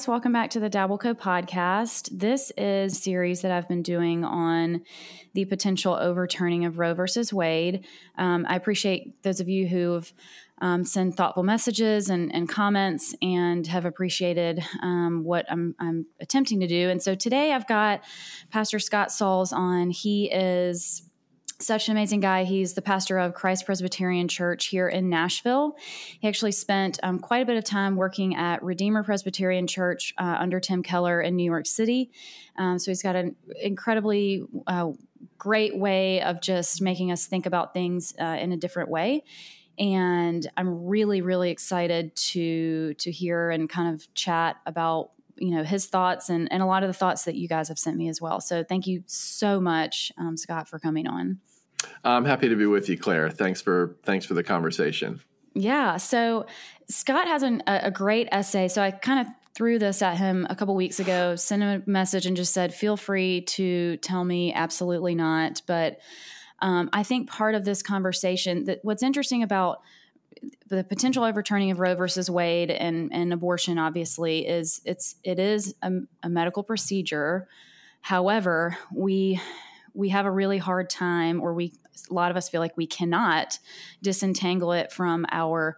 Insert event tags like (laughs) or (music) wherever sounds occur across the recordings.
Guys, welcome back to the Dabbleco podcast. This is a series that I've been doing on the potential overturning of Roe versus Wade. Um, I appreciate those of you who've um, sent thoughtful messages and, and, comments and have appreciated um, what I'm, I'm, attempting to do. And so today I've got Pastor Scott Sauls on. He is such an amazing guy. He's the pastor of Christ Presbyterian Church here in Nashville. He actually spent um, quite a bit of time working at Redeemer Presbyterian Church uh, under Tim Keller in New York City. Um, so he's got an incredibly uh, great way of just making us think about things uh, in a different way. And I'm really, really excited to to hear and kind of chat about you know his thoughts and, and a lot of the thoughts that you guys have sent me as well so thank you so much um, scott for coming on I'm happy to be with you, Claire. Thanks for thanks for the conversation. Yeah. So Scott has an, a great essay. So I kind of threw this at him a couple weeks ago, sent him a message, and just said, "Feel free to tell me absolutely not." But um, I think part of this conversation that what's interesting about the potential overturning of Roe versus Wade and, and abortion, obviously, is it's it is a, a medical procedure. However, we we have a really hard time, or we a lot of us feel like we cannot disentangle it from our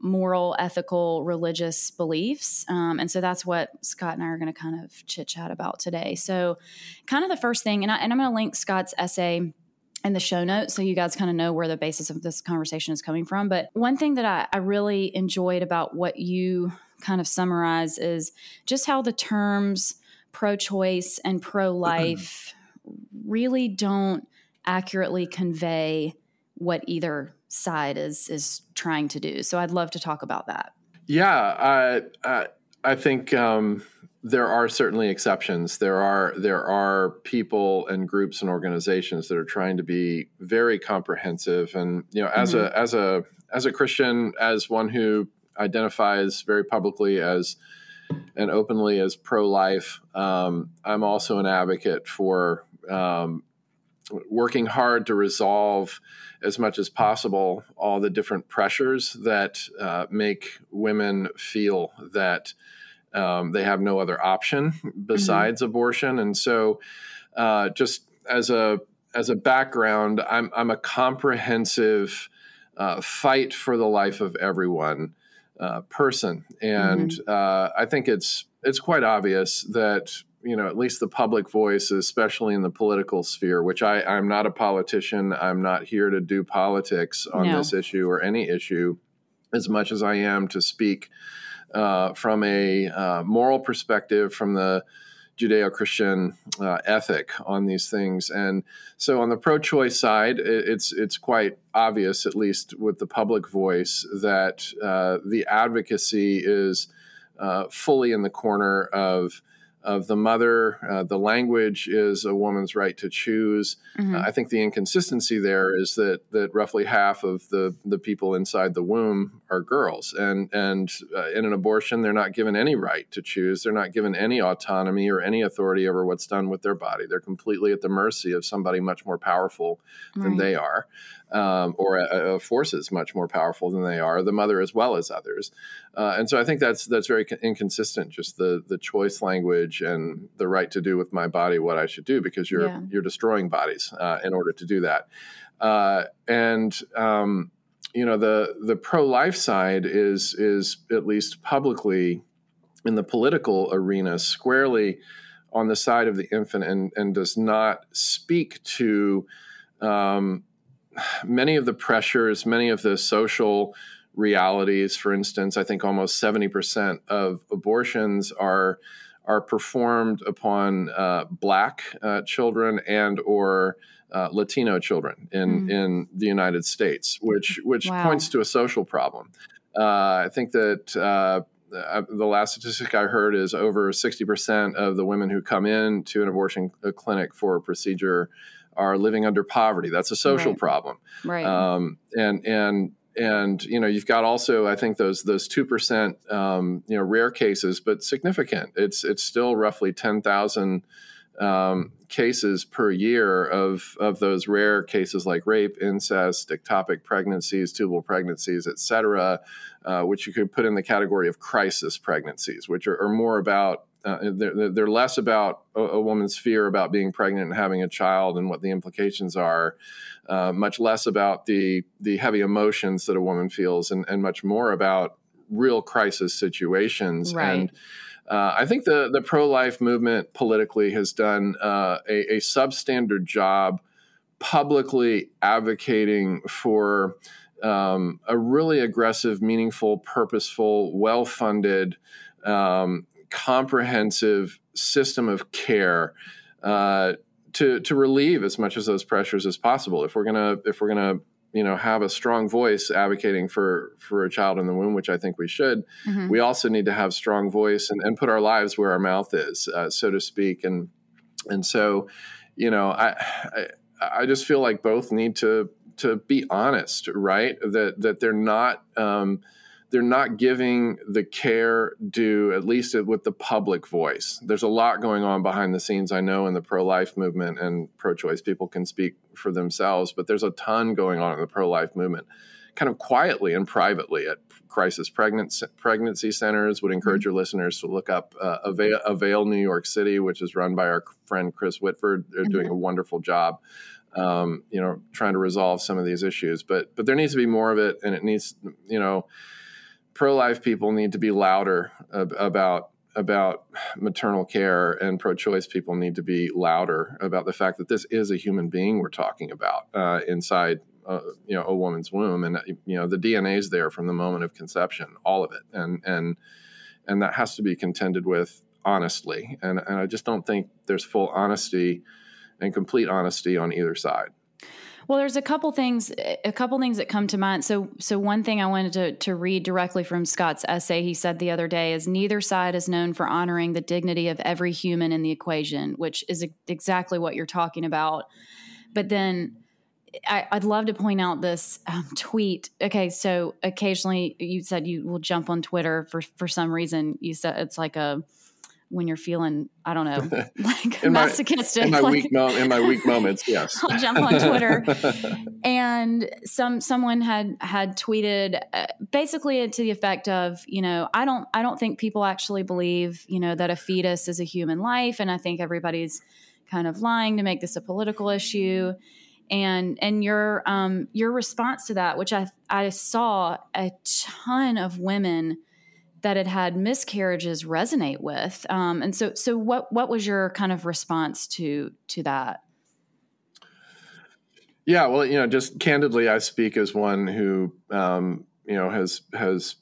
moral, ethical, religious beliefs. Um, and so that's what Scott and I are going to kind of chit chat about today. So, kind of the first thing, and, I, and I'm going to link Scott's essay in the show notes so you guys kind of know where the basis of this conversation is coming from. But one thing that I, I really enjoyed about what you kind of summarize is just how the terms pro choice and pro life (clears throat) really don't accurately convey what either side is is trying to do. So I'd love to talk about that. Yeah, I I, I think um, there are certainly exceptions. There are there are people and groups and organizations that are trying to be very comprehensive. And you know, as mm-hmm. a as a as a Christian, as one who identifies very publicly as and openly as pro life, um, I'm also an advocate for um, working hard to resolve as much as possible all the different pressures that uh, make women feel that um, they have no other option besides mm-hmm. abortion. And so, uh, just as a as a background, I'm I'm a comprehensive uh, fight for the life of everyone uh, person, and mm-hmm. Uh, I think it's it's quite obvious that you know, at least the public voice, especially in the political sphere, which I, I'm not a politician. I'm not here to do politics on no. this issue or any issue as much as I am to speak uh, from a uh, moral perspective, from the Judeo Christian uh, ethic on these things. And so on the pro choice side, it's, it's quite obvious, at least with the public voice, that uh, the advocacy is uh, fully in the corner of of the mother. Uh, the language is a woman's right to choose. Mm-hmm. Uh, I think the inconsistency there is that that roughly half of the the people inside the womb are girls, and and uh, in an abortion, they're not given any right to choose. They're not given any autonomy or any authority over what's done with their body. They're completely at the mercy of somebody much more powerful than right. they are um, or a, a, force is much more powerful than they are, the mother as well as others. Uh, and so I think that's that's very inconsistent. Just the the choice language and the right to do with my body what I should do, because you're yeah. you're destroying bodies uh, in order to do that. Uh, and um, you know the the pro life side is is at least publicly in the political arena squarely on the side of the infant and and does not speak to um, many of the pressures, many of the social realities, for instance, I think almost 70% of abortions are are performed upon uh, black uh, children and or uh, Latino children in, mm. in the United States, which which wow. points to a social problem. Uh, I think that uh, uh, the last statistic I heard is over 60% of the women who come in to an abortion clinic for a procedure are living under poverty. That's a social right. problem. Right. Um, and, and, and you know you've got also I think those those two percent um, you know rare cases, but significant. It's it's still roughly ten thousand um, cases per year of of those rare cases like rape, incest, ectopic pregnancies, tubal pregnancies, et cetera, uh, which you could put in the category of crisis pregnancies, which are, are more about uh, they're, they're, less about a, a, woman's fear about being pregnant and having a child and what the implications are, uh, much less about the the heavy emotions that a woman feels, and, and much more about real crisis situations. Right. And uh, I think the the pro life movement politically has done uh, a, a, substandard job publicly advocating for um, a really aggressive, meaningful, purposeful, well funded, um, comprehensive system of care. Uh, to, to relieve as much of those pressures as possible. If we're gonna if we're gonna you know have a strong voice advocating for for a child in the womb which i think we should mm-hmm. we also need to have strong voice and, and put our lives where our mouth is uh, so to speak and and so you know I, I i just feel like both need to to be honest right that that they're not um, they're not giving the care due, at least with the public voice. There's a lot going on behind the scenes, I know, in the pro life movement and pro choice. People can speak for themselves, but there's a ton going on in the pro life movement, kind of quietly and privately at crisis pregnancy, pregnancy centers. Would encourage your listeners to look up uh, Avail, Avail, New York City, which is run by our friend Chris Whitford. They're mm-hmm. doing a wonderful job. Um, you know, trying to resolve some of these issues, but but there needs to be more of it, and it needs, you know, pro-life people need to be louder about about maternal care and pro-choice people need to be louder about the fact that this is a human being we're talking about uh, inside uh, you know a woman's womb. And you know the DNA is there from the moment of conception all of it. And and and that has to be contended with honestly. And and I just don't think there's full honesty and complete honesty on either side well, there's a couple things, a couple things that come to mind. So, so one thing I wanted to to read directly from Scott's essay he said the other day is neither side is known for honoring the dignity of every human in the equation, which is exactly what you're talking about. But then I, would love to point out this um, tweet. Okay, so occasionally you said you will jump on Twitter for for some reason. You said it's like a when you're feeling, I don't know, (laughs) (laughs) like in masochistic. My, in my like, weak mo- in my weak moments, (laughs) yes. I'll jump on Twitter, and some someone had had tweeted uh, basically to the effect of, you know, I don't I don't think people actually believe, you know, that a fetus is a human life, and I think everybody's kind of lying to make this a political issue. And and your um, your response to that, which I I saw a ton of women that had had miscarriages resonate with. Um, and so, so what what was your kind of response to to that? Yeah, well, you know, just candidly, I speak as one who um, you know has has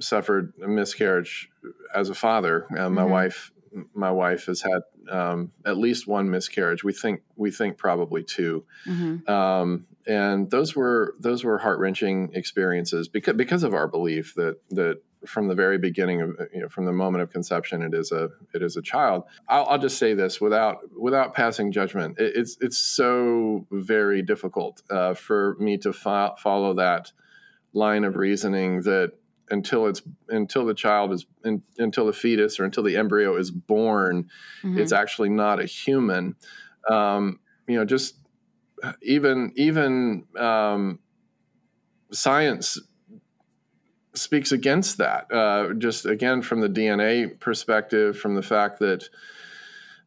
suffered a miscarriage as a father. Uh, my mm-hmm. wife, my wife has had um, at least one miscarriage. We think we think probably 2 mm-hmm. um, and those were those were heart wrenching experiences because because of our belief that that from the very beginning of you know from the moment of conception it is a it is a child i'll, I'll just say this without without passing judgment it, it's it's so very difficult uh, for me to fo- follow that line of reasoning that until it's until the child is in, until the fetus or until the embryo is born mm-hmm. it's actually not a human um, you know just even even um, science speaks against that. Uh, just again, from the DNA perspective, from the fact that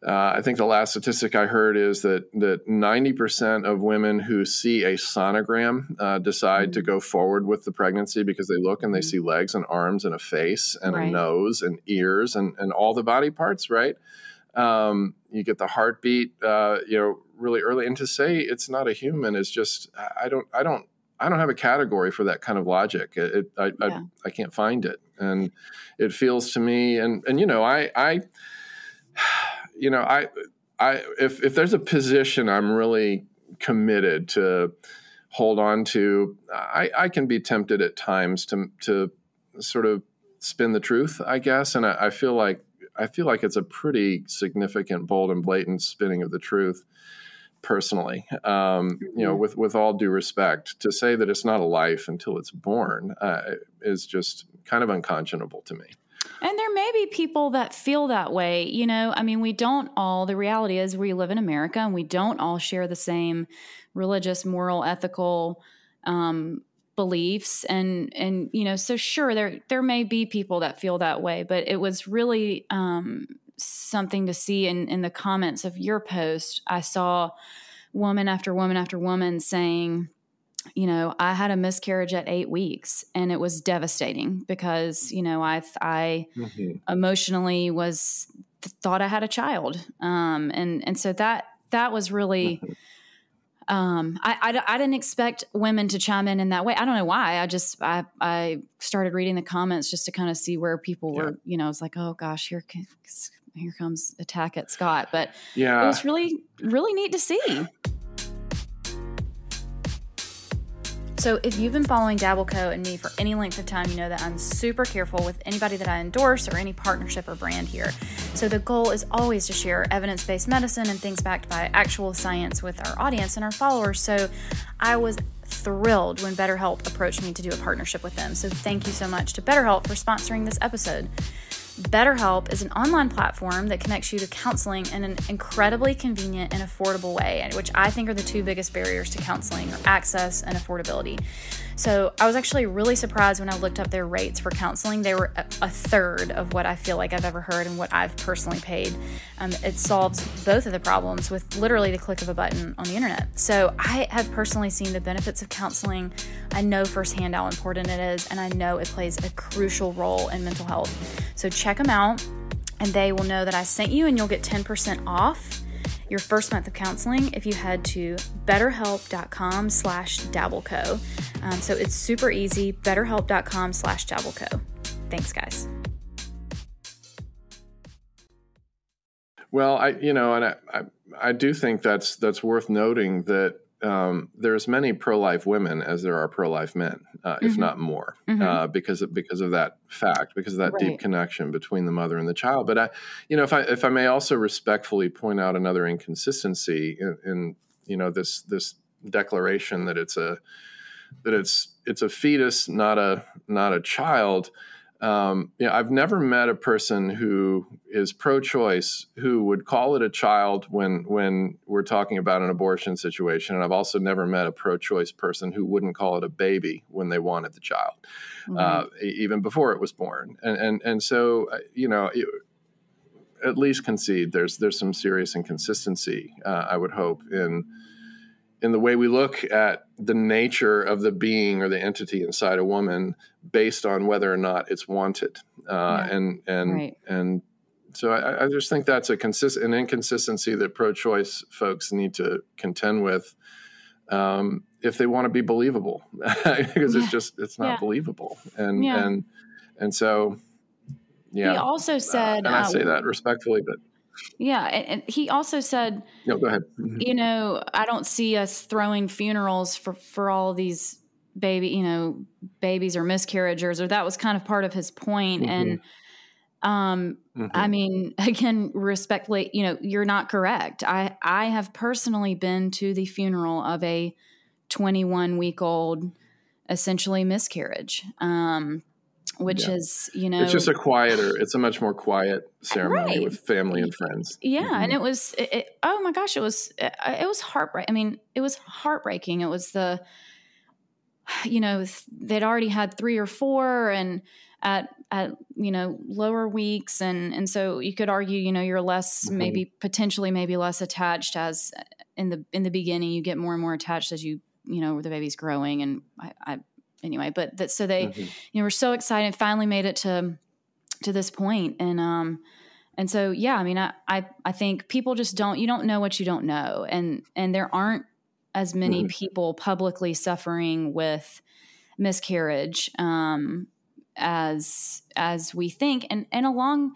uh, I think the last statistic I heard is that that 90% of women who see a sonogram uh, decide to mm-hmm. go forward with the pregnancy because they look and they mm-hmm. see legs and arms and a face and right. a nose and ears and, and all the body parts, right? Um, you get the heartbeat, uh, you know, really early. And to say it's not a human is just I don't I don't I don't have a category for that kind of logic. It, it I, yeah. I, I, can't find it, and it feels to me, and and you know, I, I, (sighs) you know, I, I, if if there's a position I'm really committed to hold on to, I, I can be tempted at times to to sort of spin the truth, I guess. And I, I feel like I feel like it's a pretty significant, bold, and blatant spinning of the truth. Personally, um, you know, mm-hmm. with with all due respect, to say that it's not a life until it's born uh, is just kind of unconscionable to me. And there may be people that feel that way. You know, I mean, we don't all, the reality is we live in America and we don't all share the same religious, moral, ethical um, beliefs. And, and, you know, so sure, there, there may be people that feel that way, but it was really um, something to see in, in the comments of your post. I saw woman after woman after woman saying, you know, I had a miscarriage at eight weeks and it was devastating because, you know, I, I mm-hmm. emotionally was thought I had a child. Um, and, and so that, that was really, mm-hmm. um, I, I, I, didn't expect women to chime in in that way. I don't know why. I just, I, I started reading the comments just to kind of see where people yeah. were, you know, it's like, oh gosh, here, here comes attack at Scott. But yeah, it was really, really neat to see. So, if you've been following Dabbleco and me for any length of time, you know that I'm super careful with anybody that I endorse or any partnership or brand here. So, the goal is always to share evidence based medicine and things backed by actual science with our audience and our followers. So, I was thrilled when BetterHelp approached me to do a partnership with them. So, thank you so much to BetterHelp for sponsoring this episode. BetterHelp is an online platform that connects you to counseling in an incredibly convenient and affordable way, which I think are the two biggest barriers to counseling access and affordability. So I was actually really surprised when I looked up their rates for counseling. They were a, third of what I feel like I've ever heard and what I've personally paid. Um, it solves both of the problems with literally the click of a button on the internet. So I have personally seen the benefits of counseling. I know firsthand how important it is, and I know it plays a crucial role in mental health. So check them out, and they will know that I sent you, and you'll get 10% off your first month of counseling if you head to betterhelp.com slash dabbleco. Um, so it's super easy, betterhelp.com slash dabbleco. Thanks, guys. Well, I you know, and I, I, I do think that's that's worth noting that um, there's many pro-life women as there are pro-life men, uh, mm-hmm. if not more, mm-hmm. uh, because of, because of that fact, because of that right. deep connection between the mother and the child. But I, you know, if I if I may also respectfully point out another inconsistency in, in you know this this declaration that it's a that it's it's a fetus, not a not a child um, you know, I've never met a person who is pro-choice who would call it a child when when we're talking about an abortion situation, and I've also never met a pro-choice person who wouldn't call it a baby when they wanted the child, mm-hmm. uh, even before it was born. And and and so, uh, you know, it, at least concede there's there's some serious inconsistency. Uh, I would hope in in the way we look at the nature of the being or the entity inside a woman based on whether or not it's wanted uh, yeah. and and right. and so I, I, just think that's a consist an inconsistency that pro-choice folks need to contend with um, if they want to be believable (laughs) because yeah. it's just it's not yeah. believable and and and so yeah he also said uh, and I say uh, that respectfully but yeah, and, he also said, "No, go ahead." Mm-hmm. You know, I don't see us throwing funerals for for all these baby, you know, babies or miscarriages, or that was kind of part of his point. Mm-hmm. And um, mm-hmm. I mean, (laughs) again, respectfully, you know, you're not correct. I I have personally been to the funeral of a 21 week old, essentially miscarriage. Um, which yeah. is you know it's just a quieter it's a much more quiet ceremony right. with family and friends yeah mm-hmm. and it was it, it, oh my gosh it was it, it was heartbreaking i mean it was heartbreaking it was the you know they'd already had three or four and at at you know lower weeks and and so you could argue you know you're less mm-hmm. maybe potentially maybe less attached as in the in the beginning you get more and more attached as you you know the baby's growing and I, I anyway, but that so they, mm-hmm. you know, were so excited, finally made it to to this point, and um, and so yeah, I mean, I I I think people just don't you don't know what you don't know, and and there aren't as many mm-hmm. people publicly suffering with miscarriage um, as as we think, and and along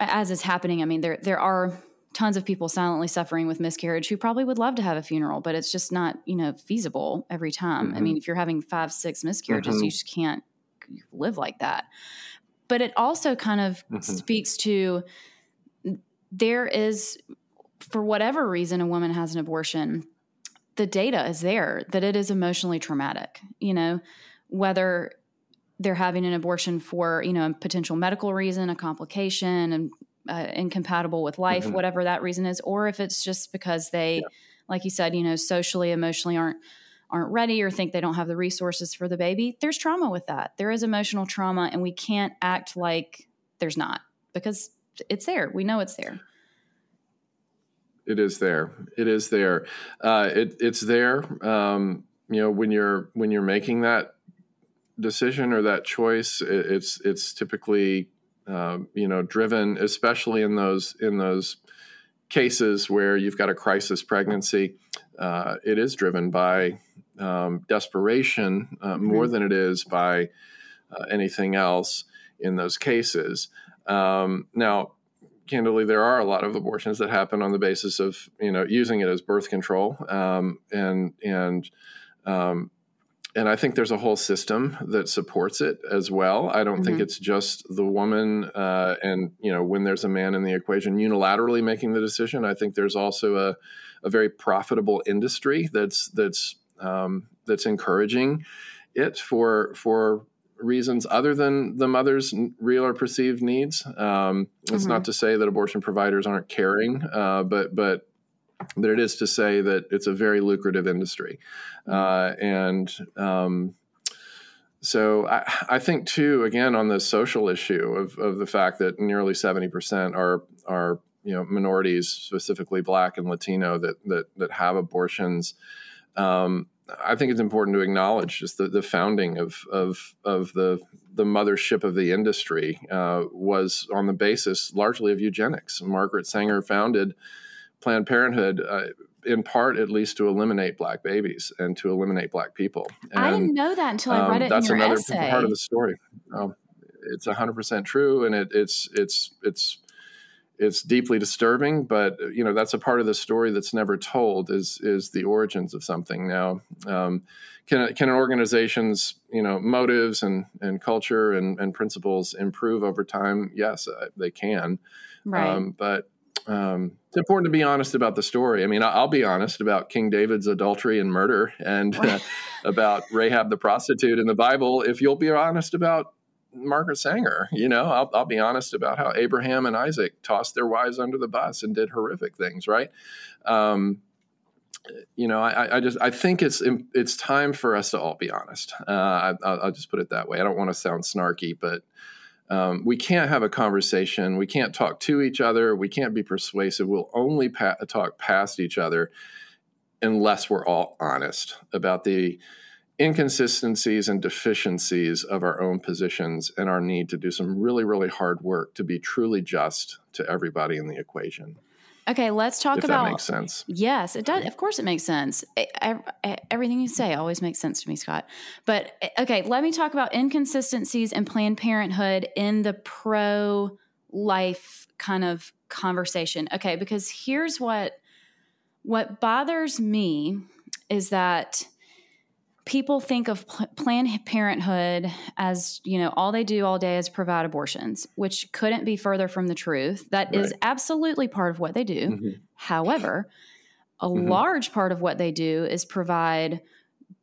as is happening. I mean, there there are tons of people silently suffering with miscarriage who probably would love to have a funeral, but it's just not, you know, feasible every time. Mm-hmm. I mean, if you're having five, six miscarriages, mm-hmm. you just can't live like that. but it also kind of mm-hmm. speaks to there is for whatever reason a woman has an abortion the data is there that it is emotionally traumatic you know whether they're having an abortion for you know a potential medical reason a complication and uh, incompatible with life mm-hmm. whatever that reason is or if it's just because they yeah. like you said you know socially emotionally aren't aren't ready or think they don't have the resources for the baby there's trauma with that there is emotional trauma and we can't act like there's not because it's there we know it's there it is there. It is there. Uh, it, it's there. Um, you know, when you're when you're making that decision or that choice, it, it's it's typically um, you know driven, especially in those in those cases where you've got a crisis pregnancy. Uh, it is driven by um, desperation uh, mm-hmm. more than it is by uh, anything else in those cases. Um, now, candidly, there are a lot of abortions that happen on the basis of you know using it as birth control, um, and and um, and I think there's a whole system that supports it as well. I don't mm-hmm. think it's just the woman, uh, and you know when there's a man in the equation unilaterally making the decision. I think there's also a a very profitable industry that's that's um, that's encouraging it for for reasons other than the mother's real or perceived needs. Um, it's mm-hmm. not to say that abortion providers aren't caring, uh, but but but it is to say that it's a very lucrative industry, mm-hmm. uh, and um, so I, I, think too again on the social issue of, of the fact that nearly seventy percent are are you know minorities, specifically Black and Latino, that that that have abortions. Um, I think it's important to acknowledge just the, the founding of, of, of the, the mothership of the industry uh, was on the basis largely of eugenics. Margaret Sanger founded Planned Parenthood uh, in part, at least, to eliminate black babies and to eliminate black people. And, I didn't know that until I read um, it. That's another essay. part of the story. Um, it's hundred percent true, and it, it's it's it's it's deeply disturbing, but you know that's a part of the story that's never told is is the origins of something. Now, um, can can an organization's you know motives and and culture and, and principles improve over time? Yes, uh, they can. Right. Um, but um, it's important to be honest about the story. I mean, I'll be honest about King David's adultery and murder, and uh, (laughs) about Rahab the prostitute in the Bible. If you'll be honest about Margaret Sanger. You know, I'll, I'll, be honest about how Abraham and Isaac tossed their wives under the bus and did horrific things, right? Um, you know, I, I, just I think it's it's time for us to all be honest. Uh, I, will just put it that way. I don't want to sound snarky, but um, we can't have a conversation. We can't talk to each other. We can't be persuasive. We'll only pa- talk past each other unless we're all honest about the inconsistencies and deficiencies of our own positions and our need to do some really, really hard work to be truly just to everybody in the equation. Okay, let's talk if about. That makes sense. Yes, it does. Of course, it makes sense. I, I, everything you say always makes sense to me, Scott. But okay, let me talk about inconsistencies in Planned Parenthood in the pro life kind of conversation. Okay, because here's what what bothers me is that people think of Planned Parenthood as, you know, all they do all day is provide abortions, which couldn't be further from the truth. That right. is absolutely part of what they do. Mm-hmm. However, a mm-hmm. large part of what they do is provide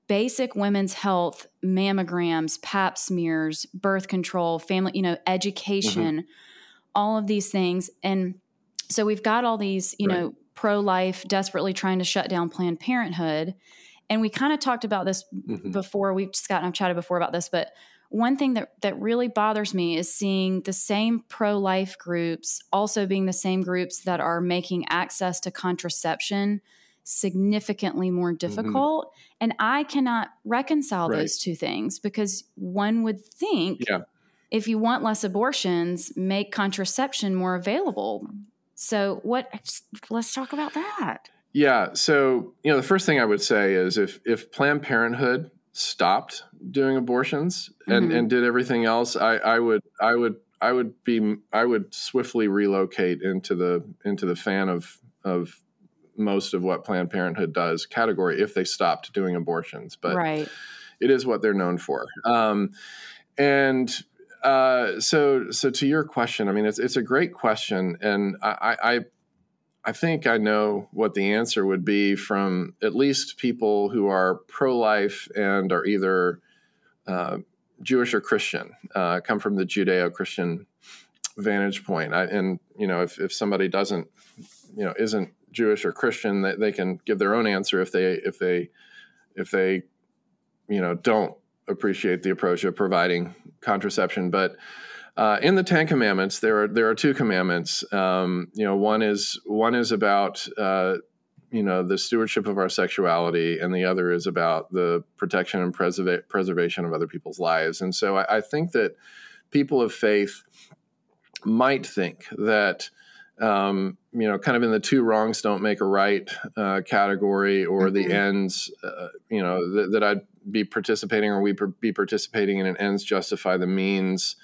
basic women's health, mammograms, pap smears, birth control, family, you know, education, mm-hmm. all of these things. And so we've got all these, you right. know, pro life desperately trying to shut down Planned Parenthood and we kind of talked about this mm-hmm. before. We've Scott and I've chatted before about this, but one thing that that really bothers me is seeing the same pro life groups also being the same groups that are making access to contraception significantly more mm-hmm. difficult. Mm-hmm. And I cannot reconcile right. those two things because one would think yeah. if you want less abortions, make contraception more available. So what let's talk about that. Yeah. So, you know, the first thing I would say is if if Planned Parenthood stopped doing abortions and, mm-hmm. and did everything else, I, I would I would I would be I would swiftly relocate into the into the fan of of most of what Planned Parenthood does category if they stopped doing abortions. But right. it is what they're known for. Um, and uh, so so to your question, I mean, it's it's a great question, and I, I I think I know what the answer would be from at least people who are pro life and are either uh, Jewish or Christian, uh, come from the Judeo Christian vantage point. I, and, you know, if, if somebody doesn't, you know, isn't Jewish or Christian, they, they can give their own answer if they, if they, if they, you know, don't appreciate the approach of providing contraception. But, uh, in the Ten Commandments, there are there are two commandments. Um, you know, one is one is about uh, you know the stewardship of our sexuality, and the other is about the protection and preserva- preservation of other people's lives. And so, I, I, think that people of faith might think that. Um, you know, kind of in the two wrongs don't make a right uh, category, or mm-hmm. the ends, uh, you know, th- that I'd be participating or we be participating in an ends justify the means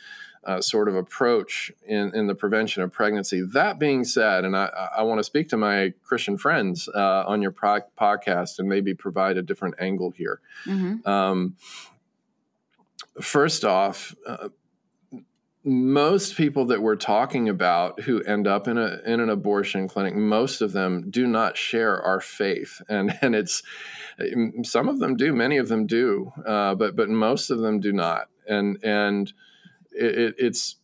uh, sort of approach in, in the prevention of pregnancy. That being said, and I, I want to speak to my Christian friends uh, on your pro- podcast and maybe provide a different angle here. Mm-hmm. Um, first off, uh, most people that we're talking about who end up in a in an abortion clinic, most of them do not share our faith, and and it's some of them do, many of them do, uh, but but most of them do not, and and it, it's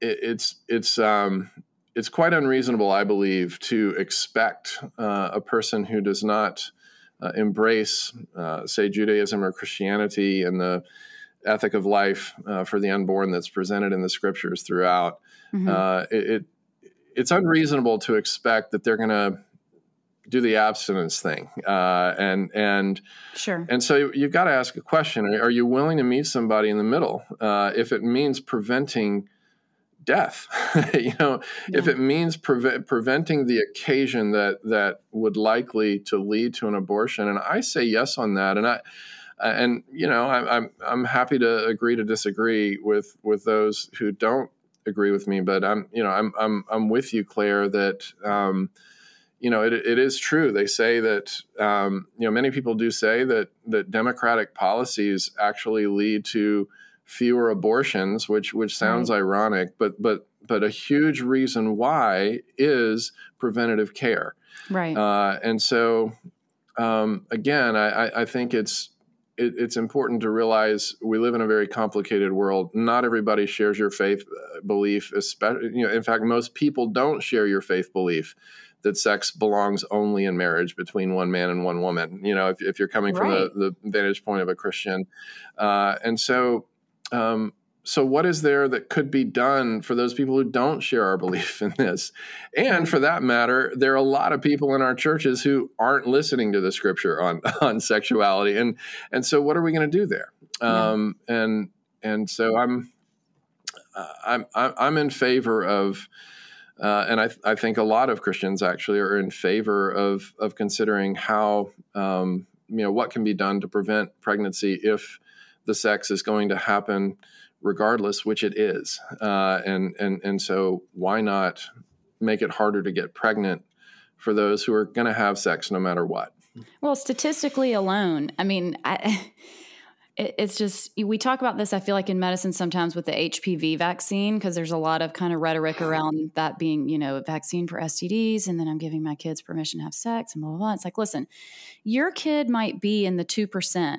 it, it's it's um, it's quite unreasonable, I believe, to expect uh, a person who does not uh, embrace, uh, say, Judaism or Christianity and the ethic of life uh, for the unborn that's presented in the scriptures throughout. Mm-hmm. Uh, it, it, it's unreasonable to expect that they're going to do the abstinence thing uh, and and sure. and so you've got to ask a question. Are you willing to meet somebody in the middle uh, if it means preventing death? (laughs) You know yeah. if it means pre- preventing the occasion that that would likely to lead to an abortion and i say yes on that and i and you know I, I'm I'm happy to agree to disagree with with those who don't agree with me but I'm you know I'm I'm I'm with you Claire that um, you know, it, it is true. They say that, um, you know, many people do say that that democratic policies actually lead to fewer abortions, which which sounds right. ironic, but but but a huge reason why is preventative care. Right. Uh, and so, um, again, I, I think it's it, it's important to realize we live in a very complicated world. Not everybody shares your faith uh, belief. Especially, you know, in fact, most people don't share your faith belief that sex belongs only in marriage between one man and one woman. You know, if, if you're coming from the, the, vantage point of a Christian, uh, and so. Um, so what is there that could be done for those people who don't share our belief in this? And for that matter there are a lot of people in our churches who aren't listening to the scripture on (laughs) on sexuality. And and so what are we going to do there? Um, and and so i'm uh, i'm i'm in favor of uh, and I, I, think a lot of Christians actually are in favor of of considering how um, you know what can be done to prevent pregnancy if the sex is going to happen regardless, which it is. Uh, and and and so why not make it harder to get pregnant for those who are going to have sex no matter what? Well, statistically alone, I mean, I (laughs) it's just we talk about this i feel like in medicine sometimes with the hpv vaccine because there's a lot of kind of rhetoric around that being you know a vaccine for stds and then i'm giving my kids permission to have sex and blah blah blah it's like listen your kid might be in the 2%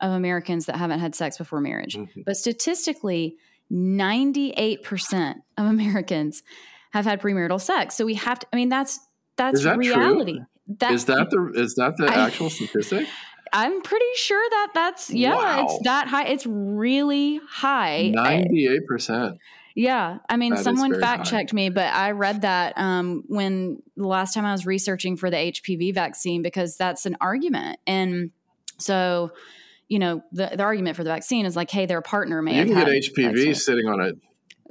of americans that haven't had sex before marriage mm-hmm. but statistically 98% of americans have had premarital sex so we have to i mean that's that's that reality true? That, is that the is that the I, actual statistic I'm pretty sure that that's yeah, wow. it's that high. It's really high. Ninety eight percent. Yeah, I mean, that someone fact checked me, but I read that um, when the last time I was researching for the HPV vaccine because that's an argument, and so you know the the argument for the vaccine is like, hey, their partner may you can get HPV sitting on a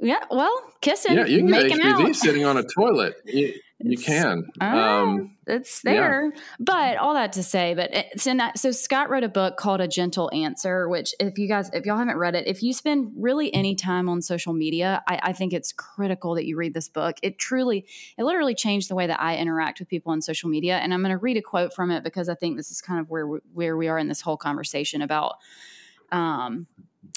yeah, well, kissing. Yeah, you can get HPV out. sitting on a toilet. You, you can. Uh, um, it's there. Yeah. But all that to say, but so, not, so Scott wrote a book called A Gentle Answer, which if you guys, if y'all haven't read it, if you spend really any time on social media, I, I think it's critical that you read this book. It truly, it literally changed the way that I interact with people on social media. And I'm going to read a quote from it because I think this is kind of where we, where we are in this whole conversation about, um,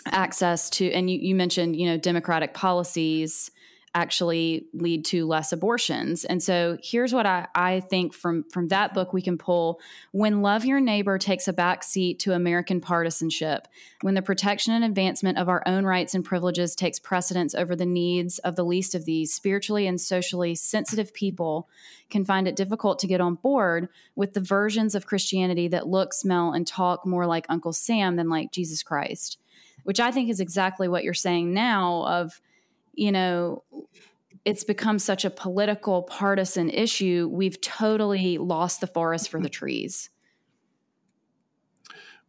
access to, and you, you mentioned, you know, democratic policies actually lead to less abortions. And so here's what I, I think from from that book we can pull when love your neighbor takes a back seat to American partisanship, when the protection and advancement of our own rights and privileges takes precedence over the needs of the least of these, spiritually and socially sensitive people can find it difficult to get on board with the versions of Christianity that look, smell, and talk more like Uncle Sam than like Jesus Christ. Which I think is exactly what you're saying now of you know, it's become such a political partisan issue, we've totally lost the forest for the trees.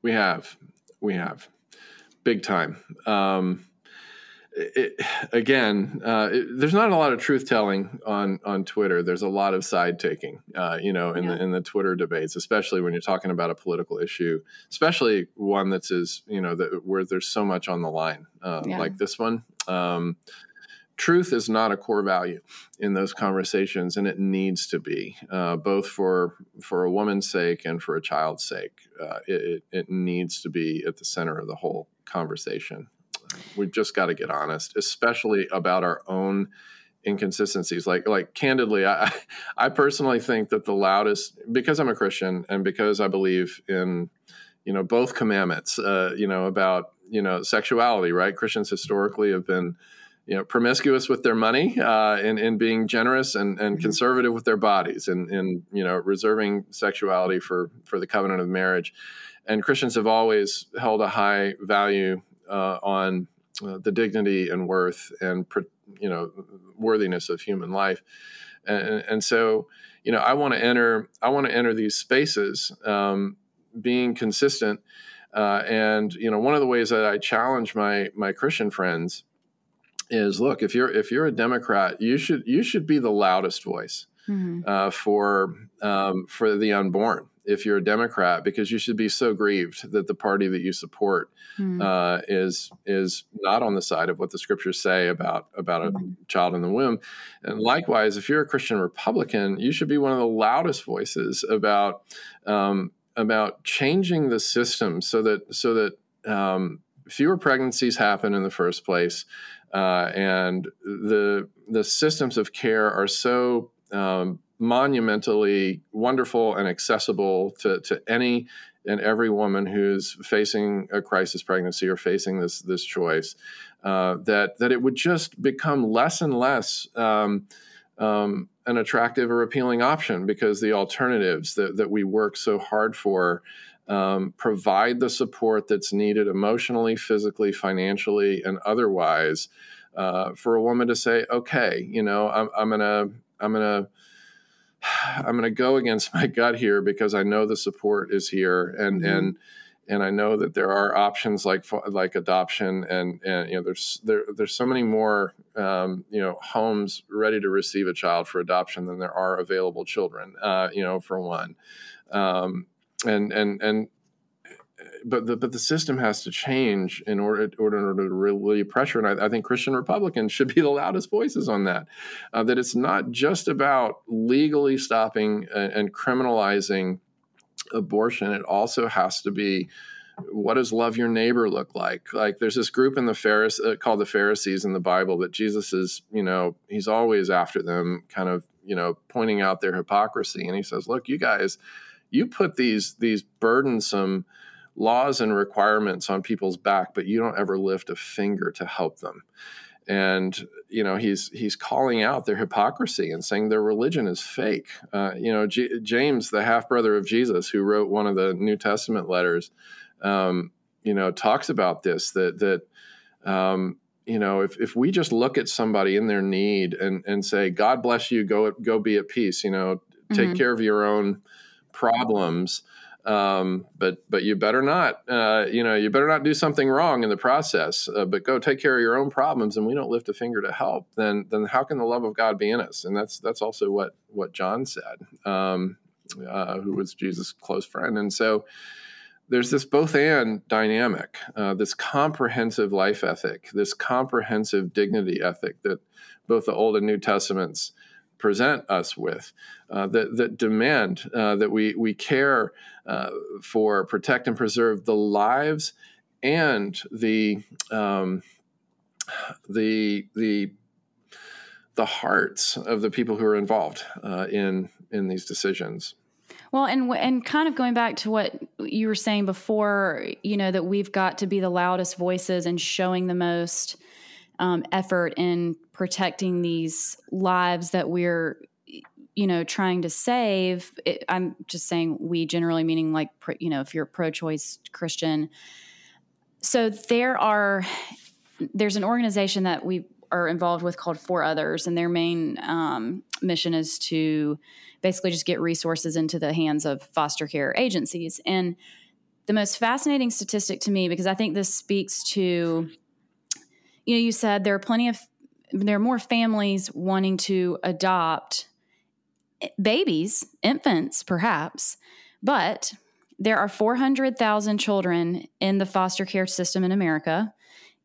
We have. We have. Big time. Um, it, again, uh, it, there's not a lot of truth telling on on Twitter. There's a lot of side taking, uh, you know, in yeah. the in the Twitter debates, especially when you're talking about a political issue, especially one that's as you know that where there's so much on the line, uh, yeah. like this one. Um, truth is not a core value in those conversations, and it needs to be, uh, both for for a woman's sake and for a child's sake. Uh, it, it needs to be at the center of the whole conversation. We've just got to get honest, especially about our own inconsistencies. Like like candidly, I I personally think that the loudest because I'm a Christian and because I believe in you know both commandments. Uh, you know about you know sexuality, right? Christians historically have been you know promiscuous with their money uh, and, and being generous and, and mm-hmm. conservative with their bodies and, and you know reserving sexuality for for the covenant of marriage and christians have always held a high value uh, on uh, the dignity and worth and you know worthiness of human life and, and so you know i want to enter i want to enter these spaces um, being consistent uh, and you know one of the ways that i challenge my my christian friends is look if you're if you're a Democrat, you should you should be the loudest voice mm-hmm. uh, for um, for the unborn. If you're a Democrat, because you should be so grieved that the party that you support mm-hmm. uh, is is not on the side of what the scriptures say about about a mm-hmm. child in the womb. And likewise, if you're a Christian Republican, you should be one of the loudest voices about um, about changing the system so that so that um, fewer pregnancies happen in the first place uh, and the the systems of care are so um, monumentally wonderful and accessible to, to any and every woman who's facing a crisis pregnancy or facing this this choice uh, that that it would just become less and less um, um, an attractive or appealing option because the alternatives that, that we work so hard for um, provide the support that's needed emotionally, physically, financially, and otherwise uh, for a woman to say, okay, you know, I'm, I'm gonna, I'm gonna, (sighs) I'm gonna go against (laughs) my gut here because I know the support is here, and mm-hmm. and and I know that there are options like like adoption, and and you know, there's there there's so many more um, you know homes ready to receive a child for adoption than there are available children. Uh, you know, for one. Um, and and and but the but the system has to change in order, in order to really pressure. And I, I, think Christian Republicans should be the loudest voices on that. Uh, that it's not just about legally stopping and, and, criminalizing abortion. It also has to be what does love your neighbor look like? Like there's this group in the Pharisees uh, called the Pharisees in the Bible that Jesus is, you know, he's always after them, kind of, you know, pointing out their hypocrisy. And he says, look, you guys you put these these burdensome laws and requirements on people's back, but you don't ever lift a finger to help them. And you know he's he's calling out their hypocrisy and saying their religion is fake. Uh, you know G- James, the half brother of Jesus, who wrote one of the New Testament letters, um, you know talks about this that that um, you know if, if we just look at somebody in their need and and say God bless you, go go be at peace. You know take mm-hmm. care of your own problems. Um, but but you better not uh, you know you better not do something wrong in the process. Uh, but go take care of your own problems, and we don't lift a finger to help. Then then how can the love of God be in us? And that's that's also what what John said, um, uh, who was Jesus' close friend. And so there's this both and dynamic, uh, this comprehensive life ethic, this comprehensive dignity ethic that both the Old and New Testaments present us with uh, that, that demand uh, that we, we care uh, for, protect, and preserve the lives and the um, the the the hearts of the people who are involved uh, in in these decisions. Well, and and kind of going back to what you were saying before, you know that we've got to be the loudest voices and showing the most um, effort in protecting these lives that we're you know trying to save it, i'm just saying we generally meaning like you know if you're a pro-choice christian so there are there's an organization that we are involved with called For Others, and their main um, mission is to basically just get resources into the hands of foster care agencies. And the most fascinating statistic to me, because I think this speaks to, you know, you said there are plenty of there are more families wanting to adopt babies, infants, perhaps, but there are 400,000 children in the foster care system in America.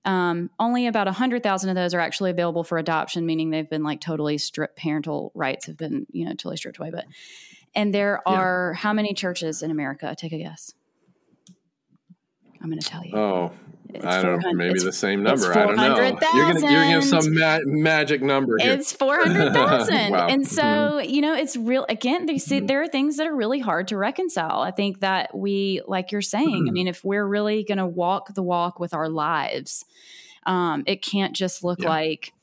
Um, only about 100,000 of those are actually available for adoption, meaning they've been like totally stripped, parental rights have been, you know, totally stripped away. But, and there are yeah. how many churches in America? Take a guess. I'm going to tell you. Oh, I don't know, maybe the same number. I don't know. You're gonna, you're gonna have some ma- magic number here. It's 400,000. (laughs) wow. And so, mm-hmm. you know, it's real, again, they see, mm-hmm. there are things that are really hard to reconcile. I think that we, like you're saying, mm-hmm. I mean, if we're really going to walk the walk with our lives, um, it can't just look yeah. like,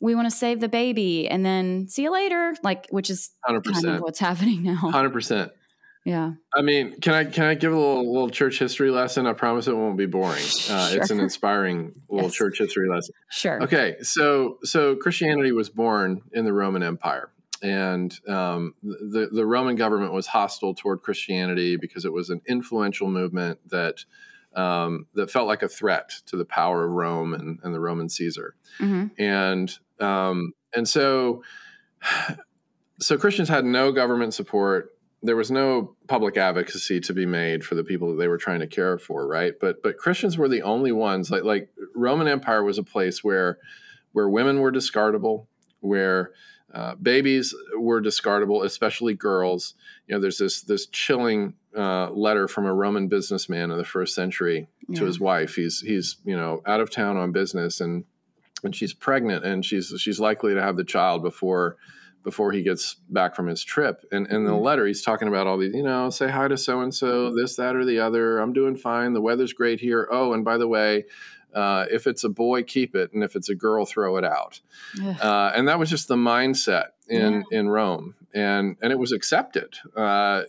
we want to save the baby and then see you later like which is 100%. kind of what's happening now 100% yeah. I mean, can I can I give a little little church history lesson? I promise it won't be boring. (laughs) Uh, sure. It's an inspiring little yes. church history lesson. Sure. Okay, so so Christianity was born in the Roman Empire, and um, the the Roman government was hostile toward Christianity because it was an influential movement that um, that felt like a threat to the power of Rome and, and the Roman Caesar, mm-hmm. and um, and so (sighs) so Christians had no government support there was no public advocacy to be made for the people that they were trying to care for, right? But but Christians were the only ones. Like like Roman Empire was a place where where women were discardable, where uh, babies were discardable, especially girls. You know, there's this this chilling uh, letter from a Roman businessman in the first century yeah. to his wife. He's he's you know out of town on business and and she's pregnant and she's she's likely to have the child before before he gets back from his trip. And, in the mm-hmm. letter, he's talking about all these, you know, say hi to so and so, this, that, or the other. I'm doing fine. The weather's great here. Oh, and by the way, uh, if it's a boy, keep it, and if it's a girl, throw it out. Uh, and that was just the mindset in yeah. in Rome, and and it was accepted. Uh,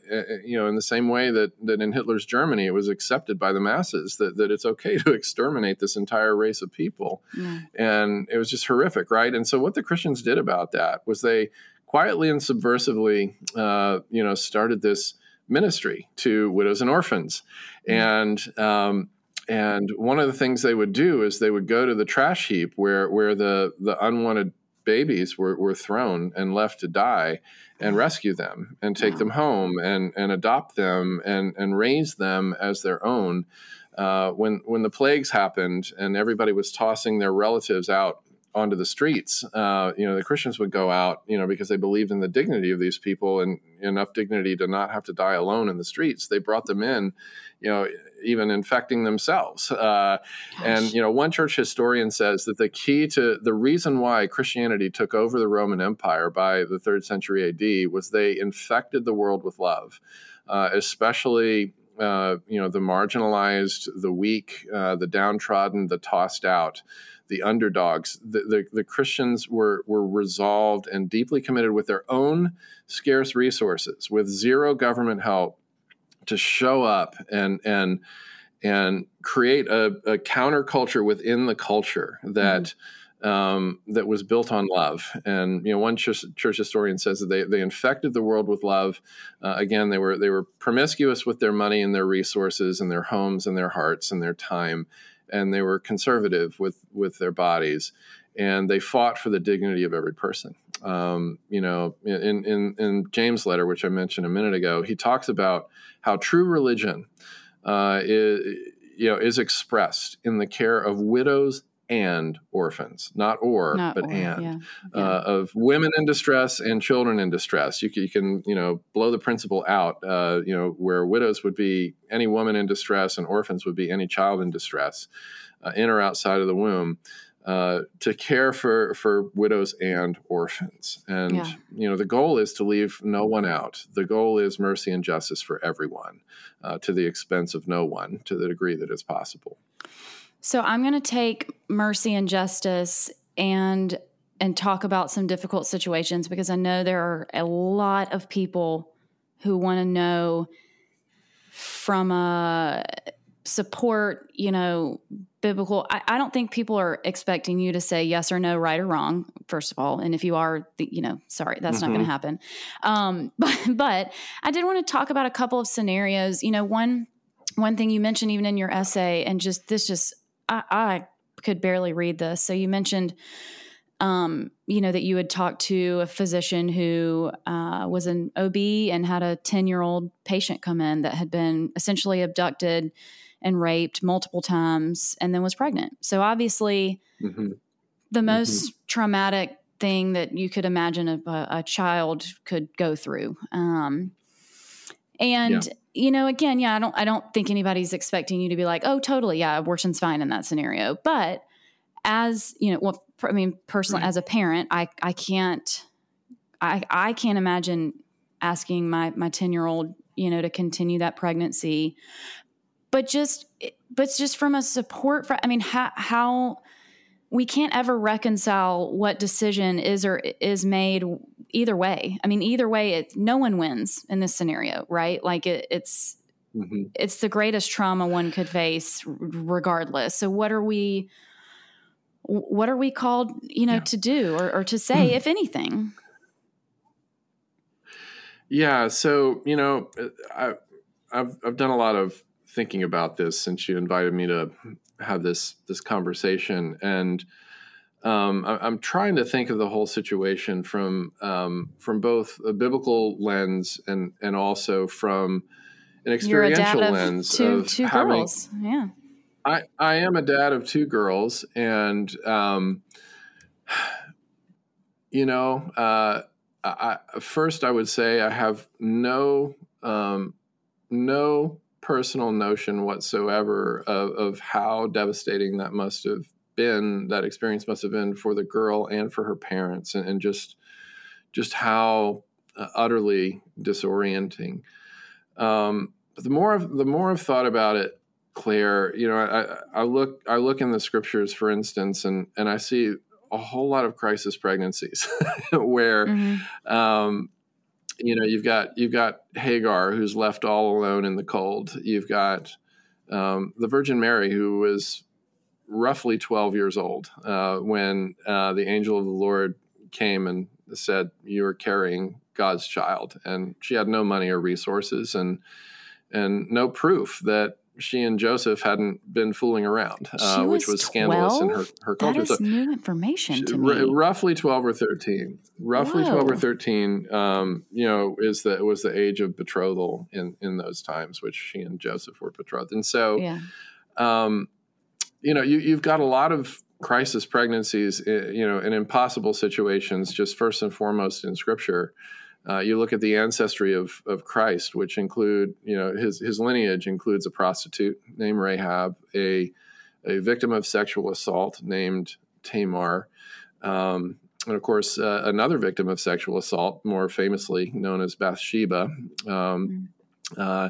you know, in the same way that that in Hitler's Germany, it was accepted by the masses that that it's okay (laughs) to exterminate this entire race of people, yeah. and it was just horrific, right? And so what the Christians did about that was they quietly and subversively, uh, you know, started this ministry to widows and orphans, mm. and um, and one of the things they would do is they would go to the trash heap where where the the unwanted babies were, were thrown and left to die and rescue them and take them home and, and adopt them and, and raise them as their own. Uh, when when the plagues happened and everybody was tossing their relatives out onto the streets, uh, you know, the Christians would go out, you know, because they believed in the dignity of these people and enough dignity to not have to die alone in the streets. They brought them in, you know, even infecting themselves. Uh, and you know, one church historian says that the key to the reason why Christianity took over the Roman Empire by the third century AD was they infected the world with love, uh, especially. Uh, you know the marginalized, the weak, uh, the downtrodden, the tossed out, the underdogs. The, the, the, Christians were, were resolved and deeply committed with their own scarce resources, with zero government help, to show up and and and create a, a counterculture within the culture that mm-hmm. um, that was built on love. And you know, one church, church historian says that they, they infected the world with love. Uh, again, they were they were promiscuous with their money and their resources and their homes and their hearts and their time, and they were conservative with with their bodies. And they fought for the dignity of every person. Um, you know, in, in in James' letter, which I mentioned a minute ago, he talks about how true religion uh, is, you know, is expressed in the care of widows and orphans, not or, Not but or, and yeah, uh, yeah. of women in distress and children in distress. You can, you can you know blow the principle out. Uh, you know where widows would be any woman in distress and orphans would be any child in distress, uh, in or outside of the womb. Uh, to care for for widows and orphans, and Yeah. you know the goal is to leave no one out. The goal is mercy and justice for everyone, uh, to the expense of no one, to the degree that is possible. So I'm going to take mercy and justice and and talk about some difficult situations because I know there are a lot of people who want to know from a support, you know, biblical. I, I don't think people are expecting you to say yes or no, right or wrong. First of all, and if you are, the, you know, sorry, that's not going to happen. Um, (laughs) but but I did want to talk about a couple of scenarios. You know, one one thing you mentioned even in your essay, and just this just I, I could barely read this. So you mentioned, um, you know, that you had talked to a physician who uh, was an OB and had a 10 year old patient come in that had been essentially abducted and raped multiple times and then was pregnant. So obviously, Mhm. the most traumatic thing that you could imagine a, a, child could go through. Um, and you know, again, yeah, I don't, I don't think anybody's expecting you to be like, oh, totally, yeah, abortion's fine in that scenario. But as you know, well, I mean, personally, Right. as a parent, I, I can't, I, I can't imagine asking my my ten year old, you know, to continue that pregnancy. But just, but just from a support, for, I mean, how how we can't ever reconcile what decision is or is made either way. I mean, either way, it no one wins in this scenario, right? Like it, it's Mhm. it's the greatest trauma one could face, regardless. So, what are we? What are we called, you know, Yeah. to do or, or to say, if anything? Yeah, so you know, I, I've I've done a lot of thinking about this since you invited me to have this this conversation, and um, I, I'm trying to think of the whole situation from um, from both a biblical lens and and also from an You're a dad experiential of lens two of two having. girls, yeah. I I am a dad of two girls, and um, you know, uh, I, I, first I would say I have no um, no personal notion whatsoever of, of how devastating that must have been. That experience must have been for the girl and for her parents, and, and just just how uh, utterly disorienting. Um, the more I've, the more I've thought about it, Claire, you know, I, I look I look in the scriptures, for instance, and and I see a whole lot of crisis pregnancies (laughs) where Mhm. um, you know you've got you've got Hagar who's left all alone in the cold. You've got um, the Virgin Mary who was roughly 12 years old uh, when uh, the angel of the Lord came and said, "You are carrying God's child," and she had no money or resources and and no proof that she and Joseph hadn't been fooling around, uh, She which was was scandalous in her, her culture. is So new information she- to r- me. roughly 12 or 13 roughly 12 or 13 um, you know is the was the age of betrothal in in those times which she and joseph were betrothed. And so yeah, um, you know you, you've got a lot of crisis pregnancies eh, you know in impossible situations just first and foremost in scripture uh, you look at the ancestry of, of Christ, which include, you know, his, his lineage includes a prostitute named Rahab, a, a victim of sexual assault named Tamar, um, and of course, uh, another victim of sexual assault, more famously known as Bathsheba. Um, uh,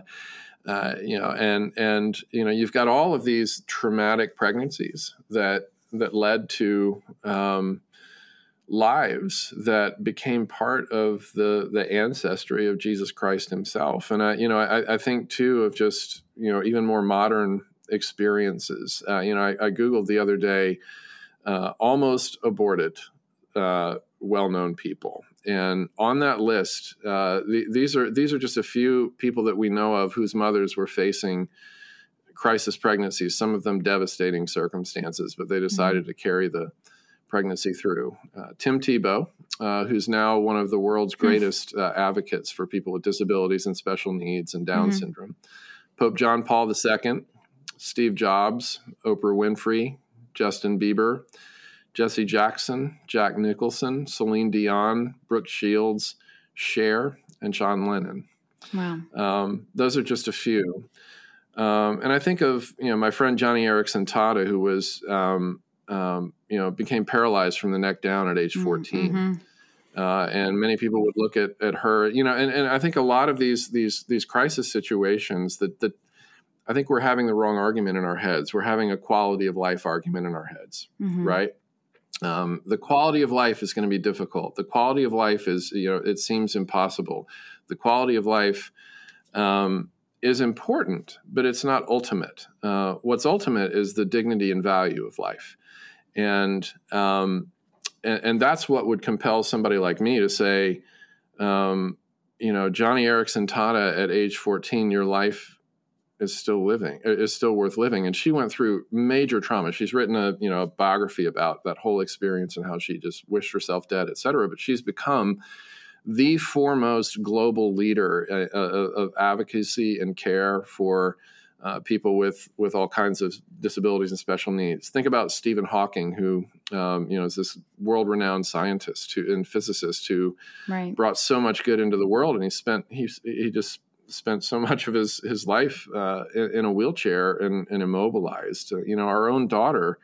uh, you know, and and you know, you've got all of these traumatic pregnancies that that led to um, lives that became part of the the ancestry of Jesus Christ Himself. And I, you know, I, I think too of just you know even more modern experiences. Uh, you know, I, I googled the other day, uh, almost aborted, uh, well-known people, and on that list, uh, the, these are these are just a few people that we know of whose mothers were facing crisis pregnancies. Some of them devastating circumstances, but they decided to carry the pregnancy through. Uh, Tim Tebow, uh, who's now one of the world's greatest uh, advocates for people with disabilities and special needs and Down Mhm. syndrome. Pope John Paul II, Steve Jobs, Oprah Winfrey, Justin Bieber, Jesse Jackson, Jack Nicholson, Celine Dion, Brooke Shields, Cher, and John Lennon. Wow. Um, those are just a few. Um, and I think of you know my friend Joni Eareckson Tada, who was um, um, you know became paralyzed from the neck down at age 14. Mm-hmm. Uh, and many people would look at, at her, you know, and, and I think a lot of these these these crisis situations that that I think we're having the wrong argument in our heads. We're having a quality of life argument in our heads, Mhm. right? Um, the quality of life is going to be difficult. The quality of life is, you know, it seems impossible. The quality of life um, is important, but it's not ultimate. Uh, what's ultimate is the dignity and value of life, and um, and, and that's what would compel somebody like me to say, um, you know, Joni Eareckson Tada at age 14, your life is still living, is still worth living. And she went through major trauma. She's written a, you know, a biography about that whole experience and how she just wished herself dead, et cetera. But she's become the foremost global leader uh, uh, of advocacy and care for uh, people with with all kinds of disabilities and special needs. Think about Stephen Hawking, who um, you know is this world renowned scientist who, and physicist who Right. brought so much good into the world, and he spent he he just spent so much of his his life uh, in, in a wheelchair and, and immobilized. Uh, you know, our own daughter,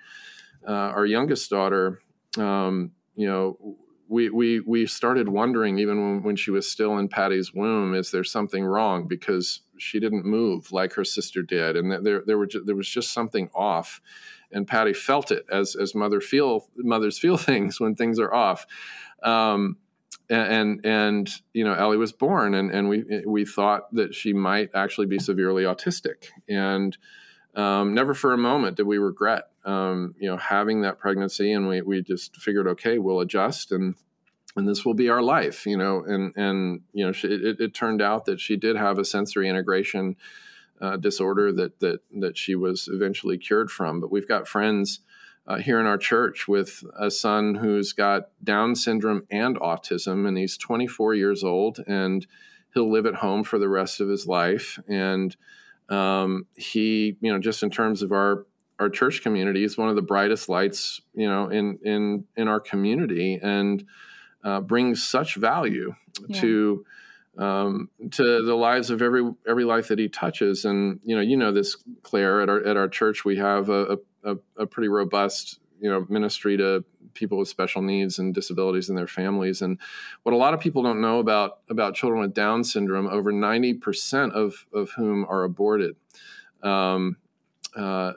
uh, our youngest daughter, um, you know. We, we, we started wondering even when, when she was still in Patty's womb, is there something wrong? Because she didn't move like her sister did, and there there were there was just something off, and Patty felt it as as mother feel mothers feel (laughs) things when things are off. Um, and and you know Ellie was born and and we we thought that she might actually be severely autistic. And um, never for a moment did we regret um, you know having that pregnancy and we we just figured okay we'll adjust and and this will be our life you know and and you know she, it, it turned out that she did have a sensory integration uh, disorder that that that she was eventually cured from but we've got friends uh, here in our church with a son who's got Down syndrome and autism, and he's 24 years old, and he'll live at home for the rest of his life. And um, he, you know, just in terms of our our church community, is one of the brightest lights, you know, in in in our community, and uh, brings such value Yeah. to um, to the lives of every every life that he touches. And you know, you know this, Claire. At our at our church, we have a, a, a pretty robust you know ministry to people with special needs and disabilities and their families. And what a lot of people don't know about about children with Down syndrome, over ninety percent of of whom are aborted. Um, uh,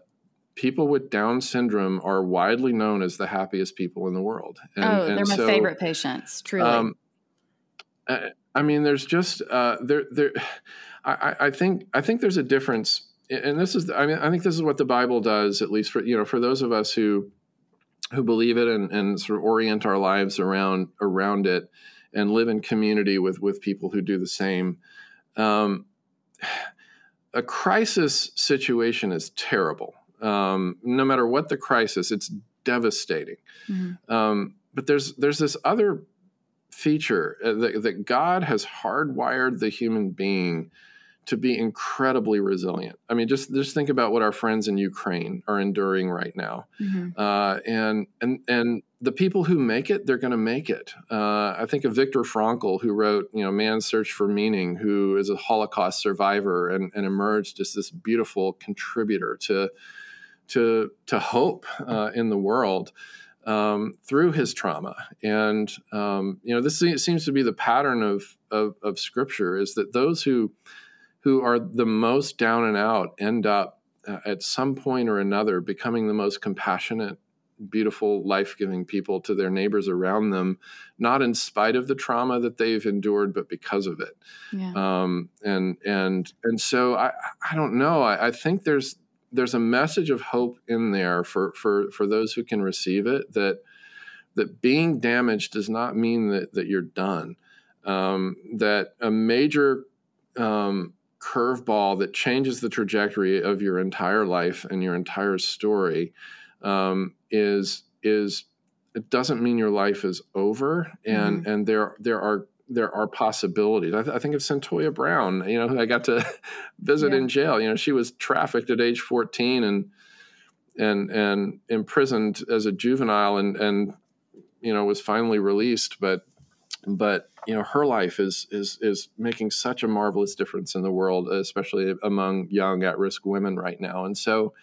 people with Down syndrome are widely known as the happiest people in the world. And, oh, they're my so, favorite patients. Truly. um, I, I mean, there's just uh, there there. I, I- I think I think there's a difference, and this is I mean I think this is what the Bible does at least for you know for those of us who who believe it and, and sort of orient our lives around around it and live in community with with people who do the same. Um, (sighs) a crisis situation is terrible. Um, no matter what the crisis, it's devastating. Mhm. Um, but there's there's this other feature uh, that, that God has hardwired the human being to be incredibly resilient. I mean, just just think about what our friends in Ukraine are enduring right now, Mhm. uh, and and and the people who make it, they're going to make it. Uh, I think of Viktor Frankl, who wrote, you know, Man's Search for Meaning, who is a Holocaust survivor and, and emerged as this beautiful contributor to to to hope uh, in the world um, through his trauma. And um, you know, this seems to be the pattern of, of of Scripture is that those who who are the most down and out end up uh, at some point or another becoming the most compassionate beautiful life-giving people to their neighbors around them not in spite of the trauma that they've endured but because of it. Yeah. um, and and and so I I don't know. I, I think there's there's a message of hope in there for for for those who can receive it that that being damaged does not mean that that you're done. Um, that a major um, curveball that changes the trajectory of your entire life and your entire story um, is is it doesn't mean your life is over and and there there are there are possibilities. I, th- I think of Cyntoia Brown, you know, who I got to (laughs) visit Yeah. in jail. You know, she was trafficked at age 14 and and and imprisoned as a juvenile and and you know was finally released but but you know her life is is is making such a marvelous difference in the world especially among young at-risk women right now. And so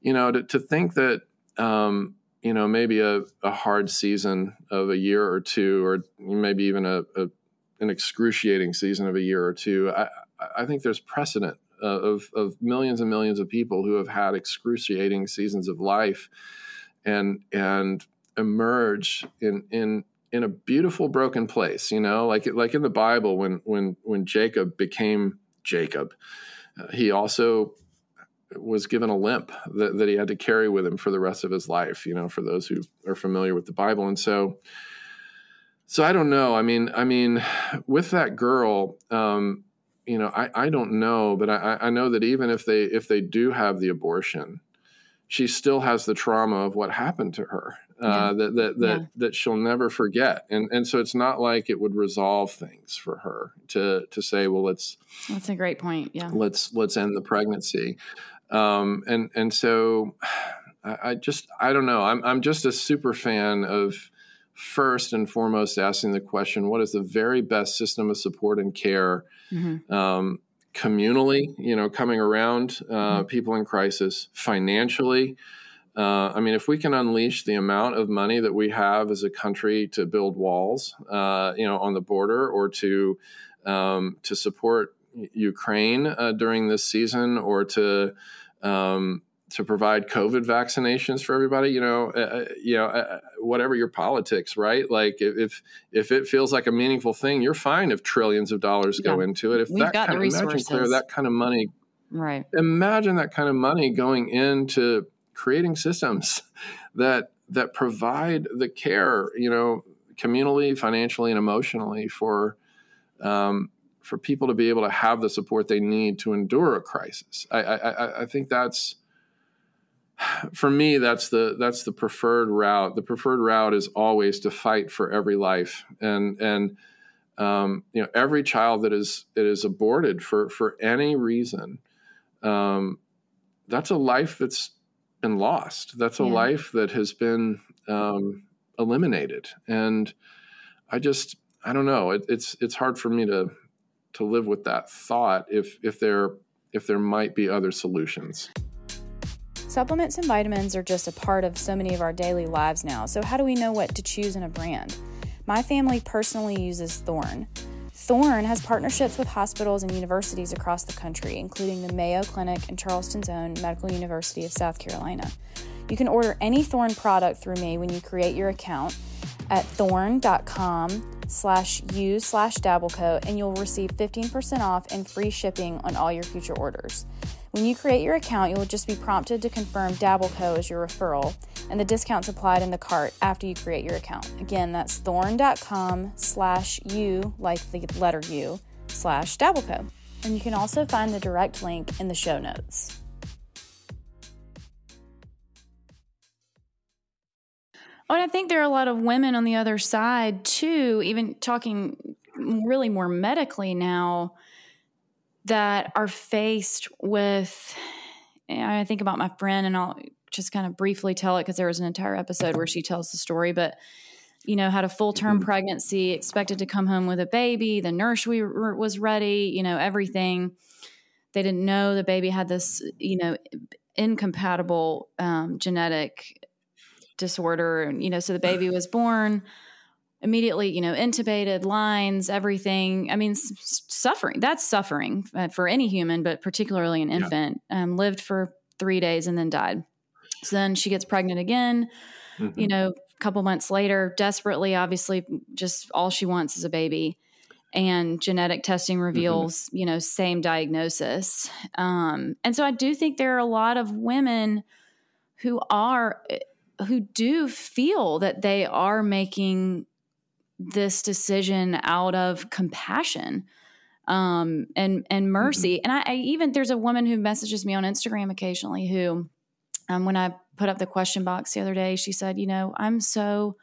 you know to, to think that um, you know maybe a, a hard season of a year or two or maybe even a, a an excruciating season of a year or two i i think there's precedent uh, of of millions and millions of people who have had excruciating seasons of life and and emerge in in in a beautiful broken place you know like like in the bible when when when jacob became jacob uh, he also was given a limp that, that he had to carry with him for the rest of his life you know for those who are familiar with the bible. And so so i don't know. I mean i mean with that girl um you know i i don't know but i i know that even if they if they do have the abortion she still has the trauma of what happened to her uh, that that that, yeah. that she'll never forget. And and so it's not like it would resolve things for her to to say, well, let's. That's a great point. Yeah. Let's let's end the pregnancy, um, and and so (sighs) I, I just I don't know. I'm I'm just a super fan of first and foremost asking the question, what is the very best system of support and care. Mm-hmm. Um, communally, you know, coming around uh, mm-hmm. people in crisis, financially, uh, I mean, if we can unleash the amount of money that we have as a country to build walls, uh, you know, on the border or to um, to support Ukraine uh, during this season, or to um, to provide COVID vaccinations for everybody, you know, uh, uh, you know, uh, whatever your politics, right? Like if if it feels like a meaningful thing, you're fine if trillions of dollars yeah. go into it. If We've that kind of, imagine Claire, that kind of money, right? Imagine that kind of money going into creating systems (laughs) that that provide the care, you know, communally, financially, and emotionally for um, for people to be able to have the support they need to endure a crisis. I, I, I think that's (sighs) for me that's the that's the preferred route. The preferred route is always to fight for every life and and um, you know every child that is that is aborted for for any reason. Um, that's a life that's been lost. That's a yeah. life that has been um, eliminated, and I just I don't know. It, it's it's hard for me to to live with that thought if if there if there might be other solutions. Supplements and vitamins are just a part of so many of our daily lives now. So how do we know what to choose in a brand? My family personally uses Thorne. Thorne has partnerships with hospitals and universities across the country, including the Mayo Clinic and Charleston's own Medical University of South Carolina. You can order any Thorne product through me when you create your account at thorne.com slash use slash dabbleco and you'll receive 15% off and free shipping on all your future orders. When you create your account, you will just be prompted to confirm Dabbleco as your referral, and the discount's applied in the cart after you create your account. Again, that's thorne.com slash u, like the letter U, slash Dabbleco. And you can also find the direct link in the show notes. Oh, and I think there are a lot of women on the other side too, even talking really more medically now that are faced with I think about my friend and I'll just kind of briefly tell it because there was an entire episode where she tells the story, but you know, had a full term mm-hmm. pregnancy, expected to come home with a baby. The nurse we were, was ready, you know, everything. They didn't know the baby had this, you know, incompatible um, genetic disorder. And, you know, so the baby was born immediately, you know, intubated, lines, everything. I mean, s- suffering. That's suffering uh, for any human, but particularly an infant. Yeah. Um, lived for three days and then died. So then she gets pregnant again. Mm-hmm. You know, a couple months later, desperately, obviously, just all she wants is a baby. And genetic testing mm-hmm. reveals, mm-hmm. you know, same diagnosis. Um, and so I do think there are a lot of women who are who do feel that they are making this decision out of compassion um, and and mm-hmm. mercy. Mm-hmm. And I, I, even there's a woman who messages me on Instagram occasionally who, um, when I put up the question box the other day, she said, you know, I'm so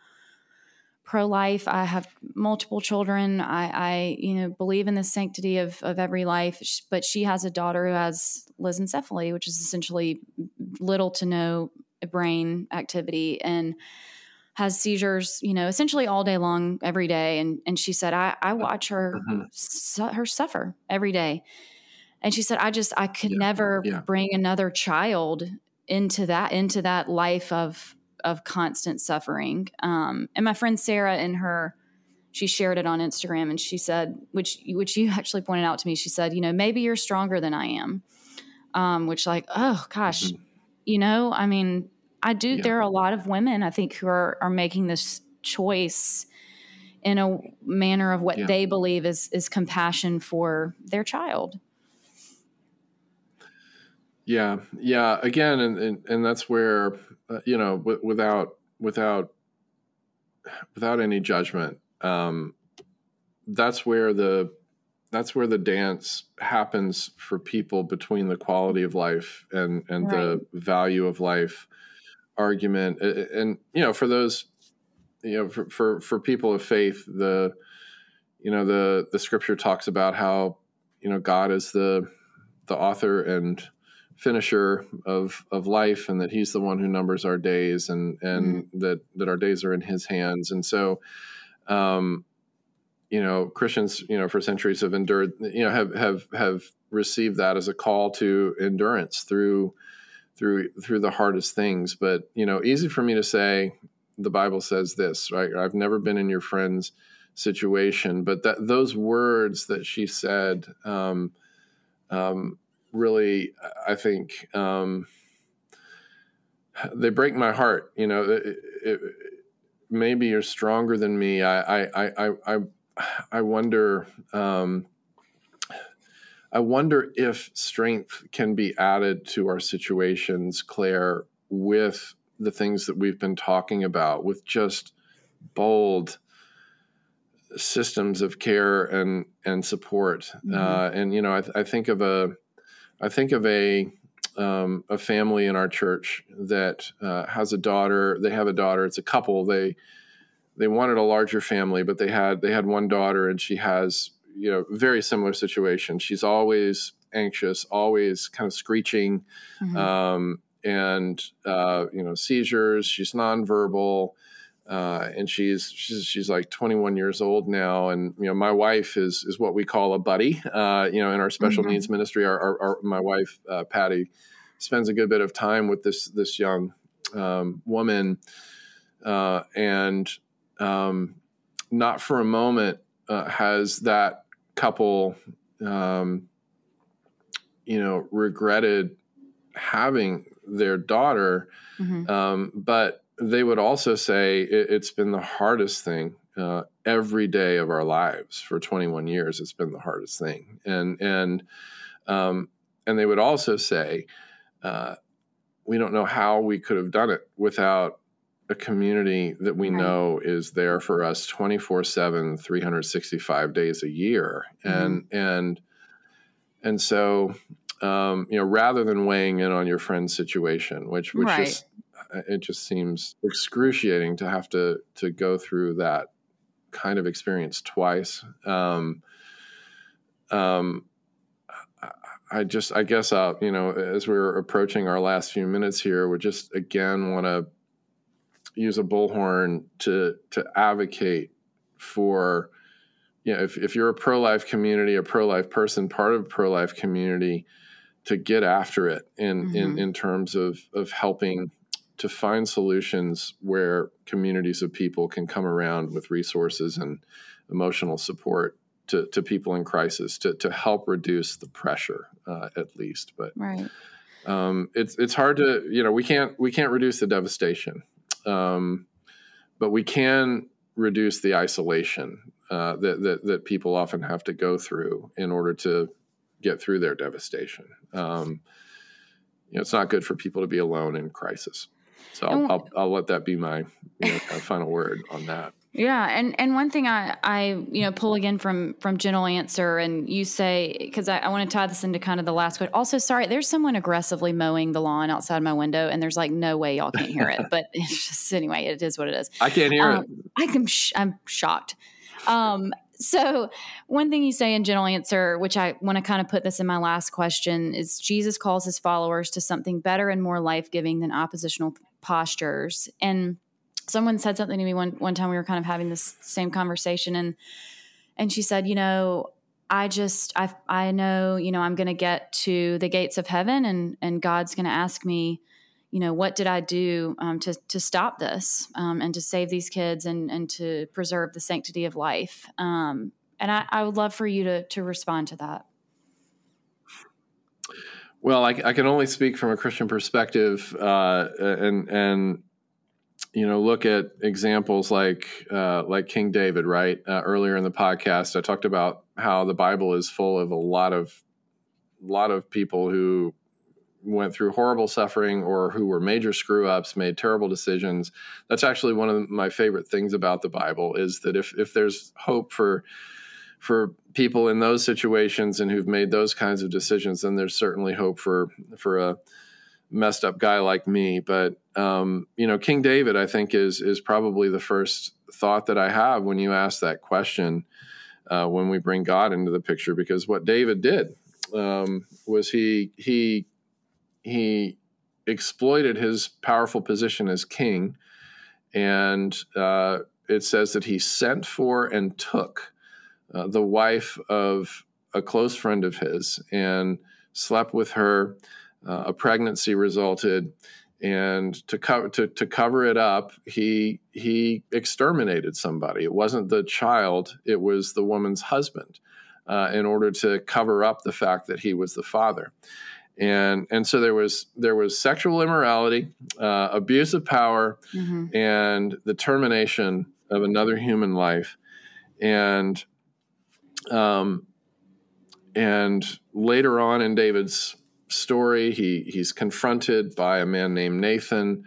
pro life. I have multiple children. I, I, you know, believe in the sanctity of of every life. But she has a daughter who has lissencephaly, which is essentially little to no brain activity and has seizures, you know, essentially all day long, every day. And and she said, I, I watch her mm-hmm. su- her suffer every day. And she said, I just I could yeah. never yeah. bring another child into that into that life of of constant suffering. Um, and my friend Sarah in her she shared it on Instagram and she said, which which you actually pointed out to me, she said, you know, maybe you're stronger than I am. Um, which like, oh gosh, mm-hmm. you know, I mean, I do yeah. there are a lot of women I think who are are making this choice in a manner of what yeah. they believe is is compassion for their child. Yeah, yeah. Again, and and, and that's where uh, you know, w- without without without any judgment, um, that's where the that's where the dance happens for people between the quality of life and and right. the value of life argument and you know for those you know for, for for people of faith the you know the the scripture talks about how you know god is the the author and finisher of of life and that he's the one who numbers our days and and mm-hmm. that that our days are in his hands and so um, you know, Christians, you know, for centuries have endured, you know, have have have received that as a call to endurance through through through the hardest things. But you know, easy for me to say. The Bible says this, right? I've never been in your friend's situation, but that those words that she said, um, um, really, I think, um, they break my heart. You know, it, it, maybe you're stronger than me. I I I I I wonder. Um, I wonder if strength can be added to our situations, Claire, with the things that we've been talking about, with just bold systems of care and and support. Mm-hmm. Uh, and you know, I, I, think of a, I think of a um, a family in our church that uh, has a daughter. They have a daughter. It's a couple. They they wanted a larger family, but they had they had one daughter, and she has you know very similar situation. She's always anxious, always kind of screeching, mm-hmm. um, and uh, you know seizures. She's nonverbal. Uh, and she's she's she's like 21 years old now, and you know my wife is is what we call a buddy. Uh, you know, in our special mm-hmm. needs ministry, our, our, our my wife uh, Patty spends a good bit of time with this this young um, woman, uh, and um, not for a moment uh, has that couple, um, you know, regretted having their daughter, mm-hmm. um, but they would also say it, has been the hardest thing uh, every day of our lives for 21 years. It's been the hardest thing, and and um, and they would also say uh, we don't know how we could have done it without a community that we right. know is there for us 24 7 365 days a year mm-hmm. and and and so um, you know rather than weighing in on your friend's situation which which right. just it just seems excruciating to have to to go through that kind of experience twice um, um, I just, I guess, uh, you know, as we're approaching our last few minutes here, we just again want to use a bullhorn to to advocate for you know if, if you're a pro-life community a pro-life person part of a pro-life community to get after it in mm-hmm. in, in terms of of helping to find solutions where communities of people can come around with resources and emotional support to, to people in crisis to, to help reduce the pressure uh, at least but right um, it's it's hard to you know we can't we can't reduce the devastation um, but we can reduce the isolation uh, that, that, that people often have to go through in order to get through their devastation. Um, you know, it's not good for people to be alone in crisis. So I'll, I'll, I'll let that be my you know, final word on that. Yeah, and and one thing I I you know pull again from from gentle answer, and you say because I, I want to tie this into kind of the last quote. Also, sorry, there's someone aggressively mowing the lawn outside my window, and there's like no way y'all can't hear it, but (laughs) it's just anyway, it is what it is. I can't hear um, it. I can. Sh- I'm shocked. Um, so one thing you say in gentle answer which i want to kind of put this in my last question is jesus calls his followers to something better and more life-giving than oppositional postures and someone said something to me one, one time we were kind of having this same conversation and and she said you know i just i i know you know i'm going to get to the gates of heaven and and god's going to ask me you know what did i do um, to to stop this um, and to save these kids and and to preserve the sanctity of life? Um, and I, I would love for you to to respond to that. Well i, I can only speak from a christian perspective uh, and and you know look at examples like uh, like king david right uh, earlier in the podcast i talked about how the bible is full of a lot of lot of people who went through horrible suffering or who were major screw ups, made terrible decisions. That's actually one of my favorite things about the Bible is that if if there's hope for for people in those situations and who've made those kinds of decisions, then there's certainly hope for for a messed up guy like me. But um, you know, King David, I think is is probably the first thought that I have when you ask that question. Uh, when we bring God into the picture, because what David did um, was he he he exploited his powerful position as king, and uh, it says that he sent for and took uh, the wife of a close friend of his and slept with her. Uh, a pregnancy resulted, and to cover to, to cover it up, he he exterminated somebody. It wasn't the child; it was the woman's husband. Uh, in order to cover up the fact that he was the father and and so there was there was sexual immorality, uh, abuse of power, mm-hmm. and the termination of another human life, and um, and later on in David's story, he he's confronted by a man named Nathan,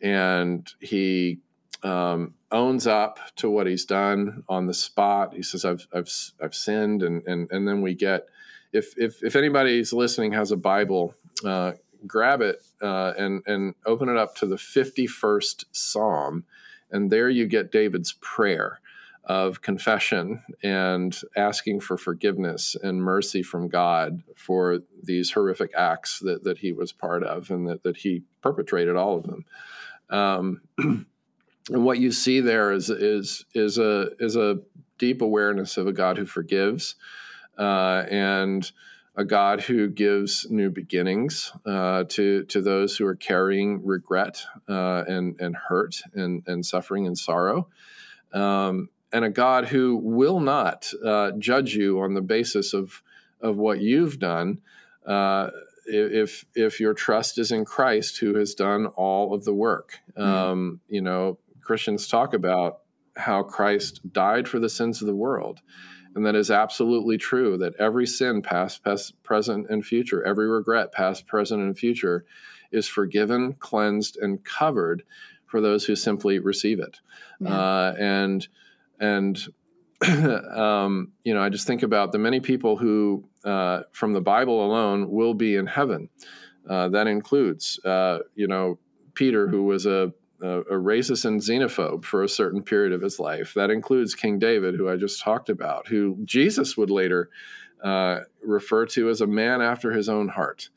and he um, owns up to what he's done on the spot. He says, "I've I've I've sinned," and and and then we get if if if anybody's listening has a Bible, uh, grab it uh, and and open it up to the fifty first Psalm, and there you get David's prayer of confession and asking for forgiveness and mercy from God for these horrific acts that, that he was part of and that, that he perpetrated all of them. Um, (clears throat) and what you see there is is is a is a deep awareness of a God who forgives, uh, and a God who gives new beginnings uh, to to those who are carrying regret uh, and and hurt and and suffering and sorrow, um, and a God who will not uh, judge you on the basis of of what you've done. Uh, if if your trust is in Christ, who has done all of the work, mm-hmm. um, you know Christians talk about how Christ died for the sins of the world. And that is absolutely true that every sin, past, past, present, and future, every regret, past, present, and future, is forgiven, cleansed, and covered for those who simply receive it. Yeah. Uh, and and (clears throat) um, you know, I just think about the many people who, uh, from the Bible alone, will be in heaven. Uh, that includes, uh, you know, Peter, who was a a, a racist and xenophobe for a certain period of his life. That includes King David, who I just talked about, who Jesus would later uh, refer to as a man after his own heart,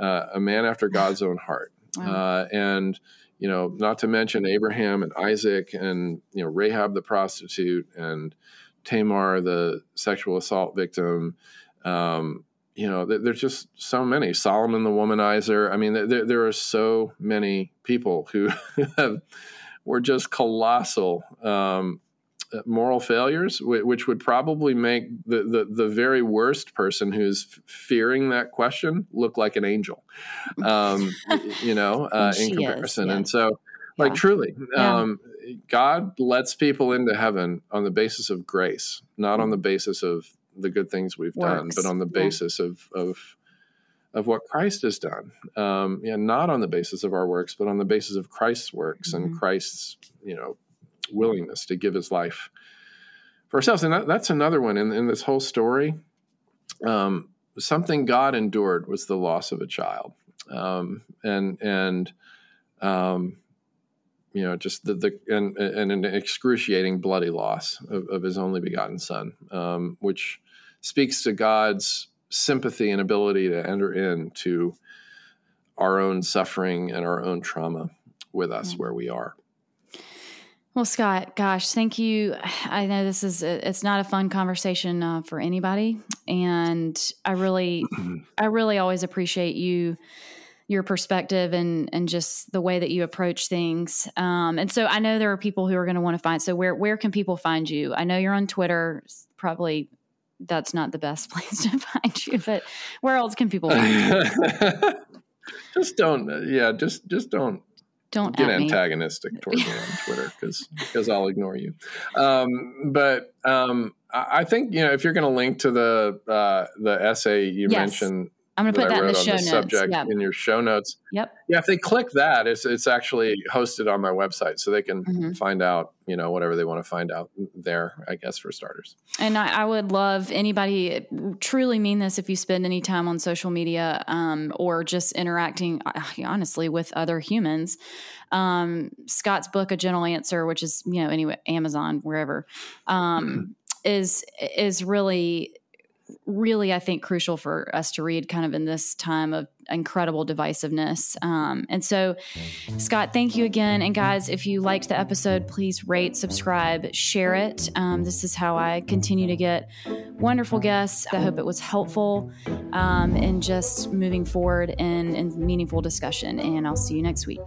uh, a man after God's own heart. Wow. Uh, and you know, not to mention Abraham and Isaac and you know Rahab the prostitute and Tamar the sexual assault victim. Um, you know, there's just so many. Solomon the womanizer. I mean, there, there are so many people who (laughs) have, were just colossal um, moral failures, which would probably make the, the, the, very worst person who's fearing that question look like an angel, um, you know, (laughs) uh, in comparison. Is, yeah. And so, like, yeah. truly, yeah. Um, God lets people into heaven on the basis of grace, not on the basis of the good things we've Works. done, but on the basis of of of what Christ has done. Um, yeah, not on the basis of our works, but on the basis of Christ's works mm-hmm. and Christ's you know willingness to give His life for ourselves. And that, that's another one in, in this whole story. Um, something God endured was the loss of a child, um, and and um, you know, just the, the and, and an excruciating bloody loss of, of his only begotten son, um, which speaks to God's sympathy and ability to enter into our own suffering and our own trauma with us where we are. Well, Scott, gosh, thank you. I know this is a, it's not a fun conversation uh, for anybody, and I really, I really always appreciate you, your perspective, and and just the way that you approach things. Um, and so I know there are people who are going to want to find. So where where can people find you? I know you're on Twitter. Probably that's not the best (laughs) place to find you, but where else can people find you? (laughs) just don't. Yeah, just just don't don't get antagonistic (laughs) towards me on Twitter because because I'll ignore you. Um, but um, I think you know if you're going to link to the uh, the essay you yes. mentioned I'm going to put that in the show notes. Subject yep. in your show notes. Yep. Yeah, if they click that, it's it's actually hosted on my website, so they can mm-hmm. find out you know whatever they want to find out there. I guess for starters. And I, I would love anybody truly mean this if you spend any time on social media um, or just interacting honestly with other humans. Um, Scott's book, A Gentle Answer, which is you know anyway Amazon wherever, um, mm-hmm. is is really really, I think, crucial for us to read kind of in this time of incredible divisiveness. Um, and so, Scott, thank you again. And guys, if you liked the episode, please rate, subscribe, share it. Um, this is how I continue to get wonderful guests. I hope it was helpful um, in just moving forward in, in meaningful discussion. And I'll see you next week.